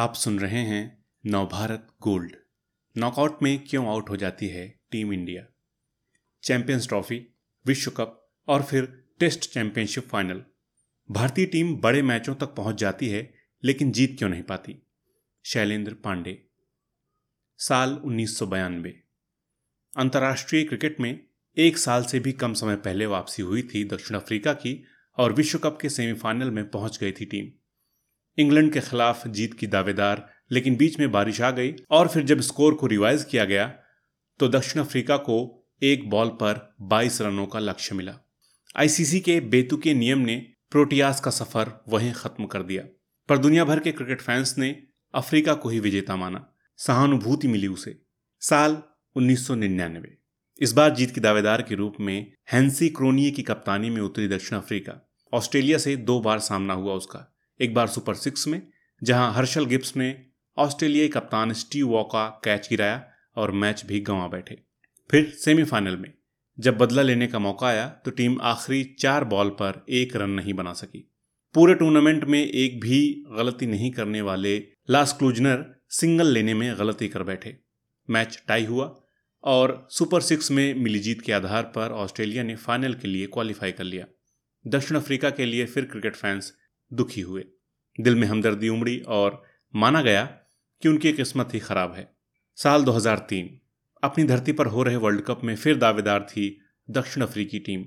आप सुन रहे हैं नवभारत गोल्ड। नॉकआउट में क्यों आउट हो जाती है टीम इंडिया? चैंपियंस ट्रॉफी विश्व कप और फिर टेस्ट चैंपियनशिप फाइनल भारतीय टीम बड़े मैचों तक पहुँच जाती है, लेकिन जीत क्यों नहीं पाती? शैलेंद्र पांडे। साल उन्नीस अंतर्राष्ट्रीय क्रिकेट में एक साल से भी कम समय पहले वापसी हुई थी दक्षिण अफ्रीका की और विश्व कप के सेमीफाइनल में पहुँच गई थी टीम। इंग्लैंड के खिलाफ जीत की दावेदार, लेकिन बीच में बारिश आ गई और फिर जब स्कोर को रिवाइज किया गया तो दक्षिण अफ्रीका को एक बॉल पर 22 रनों का लक्ष्य मिला। आईसीसी के बेतुके नियम ने प्रोटियास का सफ़र वहीं खत्म कर दिया, पर दुनिया भर के क्रिकेट फैंस ने अफ्रीका को ही विजेता माना। सहानुभूति मिली उसे। साल 1999 इस बार जीत की दावेदार के रूप में हैंसी क्रोनिये की कप्तानी में उतरी दक्षिण अफ्रीका। ऑस्ट्रेलिया से दो बार सामना हुआ उसका। एक बार सुपर सिक्स में, जहाँ हर्षल गिब्स ने ऑस्ट्रेलियाई कप्तान स्टीव वॉ का कैच गिराया और मैच भी गंवा बैठे। फिर सेमीफाइनल में, जब बदला लेने का मौका आया तो टीम आखिरी चार बॉल पर एक रन नहीं बना सकी। पूरे टूर्नामेंट में एक भी गलती नहीं करने वाले लास क्लूजनर सिंगल लेने में गलती कर बैठे। मैच टाई हुआ और सुपर सिक्स में मिली जीत के आधार पर ऑस्ट्रेलिया ने फाइनल के लिए क्वालिफाई कर लिया। दक्षिण अफ्रीका के लिए फिर क्रिकेट फैंस दुखी हुए। दिल में हमदर्दी उमड़ी और माना गया कि उनकी किस्मत ही खराब है। साल 2003 अपनी धरती पर हो रहे वर्ल्ड कप में फिर दावेदार थी दक्षिण अफ्रीकी टीम।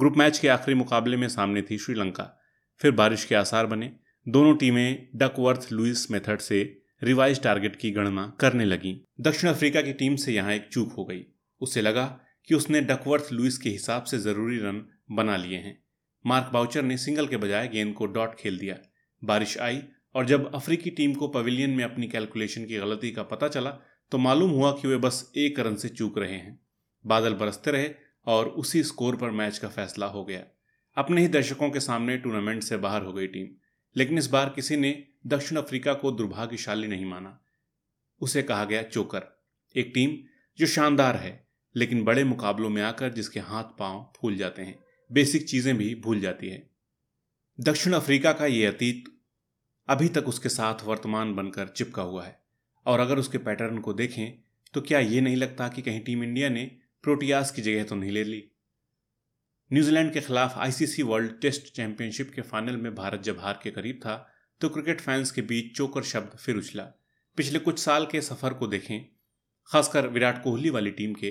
ग्रुप मैच के आखिरी मुकाबले में सामने थी श्रीलंका। फिर बारिश के आसार बने। दोनों टीमें डकवर्थ लुइस मेथड से रिवाइज टारगेट की गणना करने लगी। दक्षिण अफ्रीका की टीम से यहाँ एक चूक हो गई। उसे लगा कि उसने डकवर्थ लुइस के हिसाब से ज़रूरी रन बना लिए हैं। मार्क बाउचर ने सिंगल के बजाय गेंद को डॉट खेल दिया। बारिश आई और जब अफ्रीकी टीम को पवेलियन में अपनी कैलकुलेशन की गलती का पता चला तो मालूम हुआ कि वे बस एक रन से चूक रहे हैं। बादल बरसते रहे और उसी स्कोर पर मैच का फैसला हो गया। अपने ही दर्शकों के सामने टूर्नामेंट से बाहर हो गई टीम, लेकिन इस बार किसी ने दक्षिण अफ्रीका को दुर्भाग्यशाली नहीं माना। उसे कहा गया चोकर, एक टीम जो शानदार है, लेकिन बड़े मुकाबलों में आकर जिसके हाथ पाँव फूल जाते हैं। बेसिक चीज़ें भी भूल जाती है। दक्षिण अफ्रीका का ये अतीत अभी तक उसके साथ वर्तमान बनकर चिपका हुआ है। और अगर उसके पैटर्न को देखें तो क्या ये नहीं लगता कि कहीं टीम इंडिया ने प्रोटियास की जगह तो नहीं ले ली? न्यूजीलैंड के खिलाफ आईसीसी वर्ल्ड टेस्ट चैंपियनशिप के फाइनल में भारत जब हार के करीब था तो क्रिकेट फैंस के बीच चोकर शब्द फिर उछला। पिछले कुछ साल के सफ़र को देखें, खासकर विराट कोहली वाली टीम के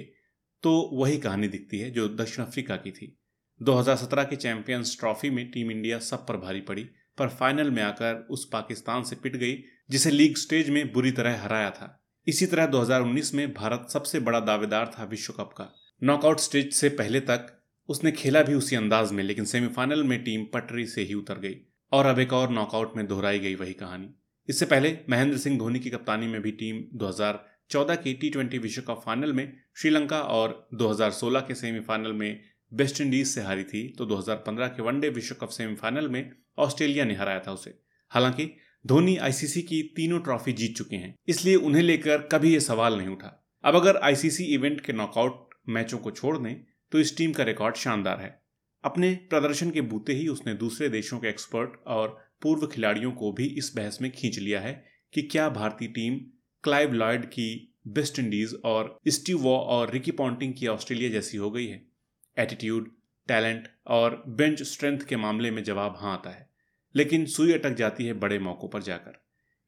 तो वही कहानी दिखती है जो दक्षिण अफ्रीका की थी। 2017 के चैंपियंस ट्रॉफी में टीम इंडिया सब पर भारी पड़ी, पर फाइनल में आकर उस पाकिस्तान से पिट गई, जिसे लीग स्टेज में बुरी तरह हराया था। इसी तरह 2019 में भारत सबसे बड़ा दावेदार था विश्व कप का। नॉकआउट स्टेज से पहले तक उसने खेला भी उसी अंदाज में, लेकिन सेमीफाइनल में टीम पटरी से ही उतर गई। और अब एक और नॉकआउट में दोहराई गई वही कहानी। इससे पहले महेंद्र सिंह धोनी की कप्तानी में भी टीम 2014 के टी ट्वेंटी विश्व कप फाइनल में श्रीलंका और 2016 के सेमीफाइनल में वेस्ट इंडीज से हारी थी तो 2015 के वनडे विश्व कप सेमीफाइनल में ऑस्ट्रेलिया ने हराया था उसे। हालाँकि, धोनी आईसीसी की तीनों ट्रॉफी जीत चुके हैं, इसलिए उन्हें लेकर कभी ये सवाल नहीं उठा। अब अगर आईसीसी इवेंट के नॉकआउट मैचों को छोड़ दें तो इस टीम का रिकॉर्ड शानदार है। अपने प्रदर्शन के बूते ही उसने दूसरे देशों के एक्सपर्ट और पूर्व खिलाड़ियों को भी इस बहस में खींच लिया है कि क्या भारतीय टीम क्लाइव लॉयड की वेस्ट इंडीज और स्टीव वॉ और रिकी पॉन्टिंग की ऑस्ट्रेलिया जैसी हो गई है। एटीट्यूड टैलेंट और बेंच स्ट्रेंथ के मामले में जवाब हाँ आता है। लेकिन सुई अटक जाती है बड़े मौक़ों पर जाकर।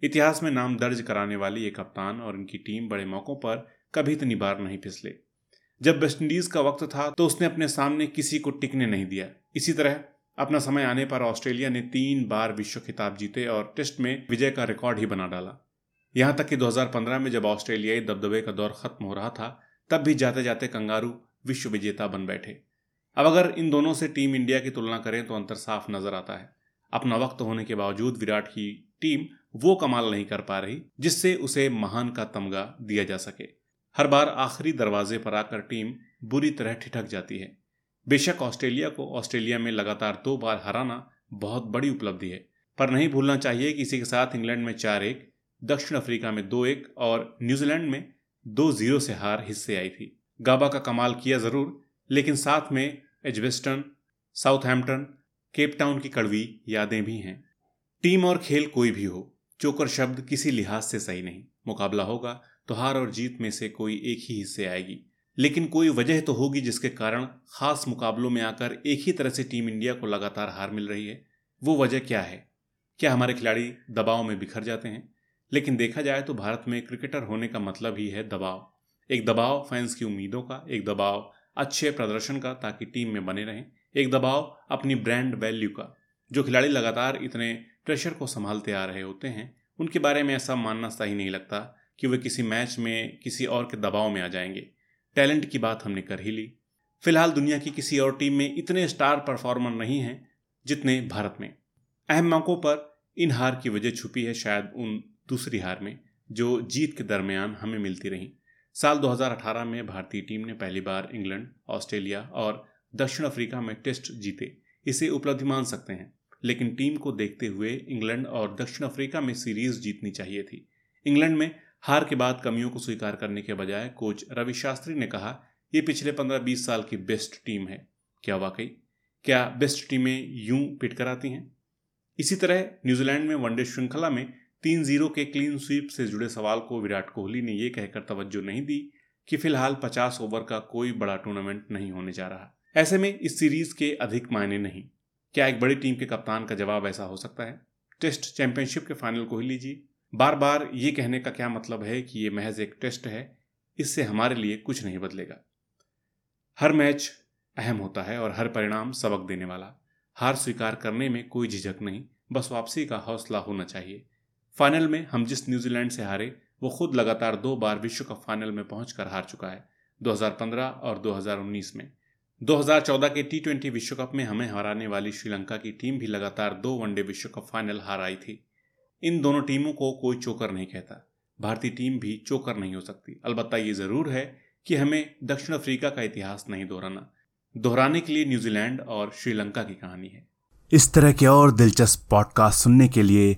इतिहास में नाम दर्ज कराने वाली ये कप्तान और इनकी टीम बड़े मौक़ों पर कभी इतनी बार नहीं फिसले। जब वेस्टइंडीज का वक्त था तो उसने अपने सामने किसी को टिकने नहीं दिया। इसी तरह अपना समय आने पर ऑस्ट्रेलिया ने तीन बार विश्व खिताब जीते और टेस्ट में विजय का रिकॉर्ड ही बना डाला। यहाँ तक कि 2015 में जब ऑस्ट्रेलियाई दबदबे का दौर खत्म हो रहा था, तब भी जाते जाते कंगारू विश्व विजेता बन बैठे। अब अगर इन दोनों से टीम इंडिया की तुलना करें तो अंतर साफ़ नज़र आता है। अपना वक्त होने के बावजूद विराट की टीम वो कमाल नहीं कर पा रही, जिससे उसे महान का तमगा दिया जा सके। हर बार आखिरी दरवाजे पर आकर टीम बुरी तरह ठिठक जाती है। बेशक ऑस्ट्रेलिया को ऑस्ट्रेलिया में लगातार दो बार हराना बहुत बड़ी उपलब्धि है, पर नहीं भूलना चाहिए कि इसी के साथ इंग्लैंड में चार एक, दक्षिण अफ्रीका में दो एक और न्यूजीलैंड में दो ज़ीरो से हार हिस्से आई थी। गाबा का कमाल किया ज़रूर, लेकिन साथ में एजवेस्टन साउथहैम्पटन, केप टाउन की कड़वी यादें भी हैं। टीम और खेल कोई भी हो, चोकर शब्द किसी लिहाज से सही नहीं। मुकाबला होगा तो हार और जीत में से कोई एक ही हिस्से आएगी। लेकिन कोई वजह तो होगी जिसके कारण खास मुकाबलों में आकर एक ही तरह से टीम इंडिया को लगातार हार मिल रही है। वो वजह क्या है? क्या हमारे खिलाड़ी दबाव में बिखर जाते हैं? लेकिन देखा जाए तो भारत में क्रिकेटर होने का मतलब ही है दबाव। एक दबाव फैंस की उम्मीदों का, एक दबाव अच्छे प्रदर्शन का ताकि टीम में बने रहें, एक दबाव अपनी ब्रांड वैल्यू का। जो खिलाड़ी लगातार इतने प्रेशर को संभालते आ रहे होते हैं, उनके बारे में ऐसा मानना सही नहीं लगता कि वे किसी मैच में, किसी और के दबाव में आ जाएँगे। टैलेंट की बात हमने कर ही ली। फ़िलहाल दुनिया की किसी और टीम में इतने स्टार परफॉर्मर नहीं हैं, जितने भारत में। अहम मौक़ों पर इन हार की वजह छुपी है शायद उन दूसरी हार में, जो जीत के दरमियान हमें मिलती रही। साल 2018 में भारतीय टीम ने पहली बार इंग्लैंड, ऑस्ट्रेलिया और दक्षिण अफ्रीका में टेस्ट जीते। इसे उपलब्धि मान सकते हैं, लेकिन टीम को देखते हुए इंग्लैंड और दक्षिण अफ्रीका में सीरीज़ जीतनी चाहिए थी। इंग्लैंड में हार के बाद कमियों को स्वीकार करने के बजाय कोच रवि शास्त्री ने कहा, ये पिछले पंद्रह बीस साल की बेस्ट टीम है। क्या वाकई? क्या बेस्ट टीमें यूँ पिट कर आती हैं? इसी तरह न्यूजीलैंड में वनडे श्रृंखला में तीन ज़ीरो के क्लीन स्वीप से जुड़े सवाल को विराट कोहली ने यह कहकर तवज्जो नहीं दी कि फ़िलहाल पचास ओवर का कोई बड़ा टूर्नामेंट नहीं होने जा रहा। ऐसे में इस सीरीज़ के अधिक मायने नहीं। क्या एक बड़ी टीम के कप्तान का जवाब ऐसा हो सकता है? टेस्ट चैंपियनशिप के फाइनल को ही लीजिए। बार बार ये कहने का क्या मतलब है कि ये महज एक टेस्ट है? इससे हमारे लिए कुछ नहीं बदलेगा। हर मैच अहम होता है और हर परिणाम सबक देने वाला। हार स्वीकार करने में कोई झिझक नहीं। बस वापसी का हौसला होना चाहिए। फाइनल में हम जिस न्यूजीलैंड से हारे, वो खुद लगातार दो बार विश्व कप फाइनल में पहुंचकर हार चुका है 2015 और 2019 में। 2014 के टी ट्वेंटी विश्व कप में हमें हराने वाली श्रीलंका की टीम भी लगातार दो वनडे विश्व कप फाइनल हार आई थी। इन दोनों टीमों को कोई चोकर नहीं कहता। भारतीय टीम भी चोकर नहीं हो सकती। अलबत्त ये ज़रूर है कि हमें दक्षिण अफ्रीका का इतिहास नहीं दोहराना। दोहराने के लिए न्यूजीलैंड और श्रीलंका की कहानी है। इस तरह के और दिलचस्प पॉडकास्ट सुनने के लिए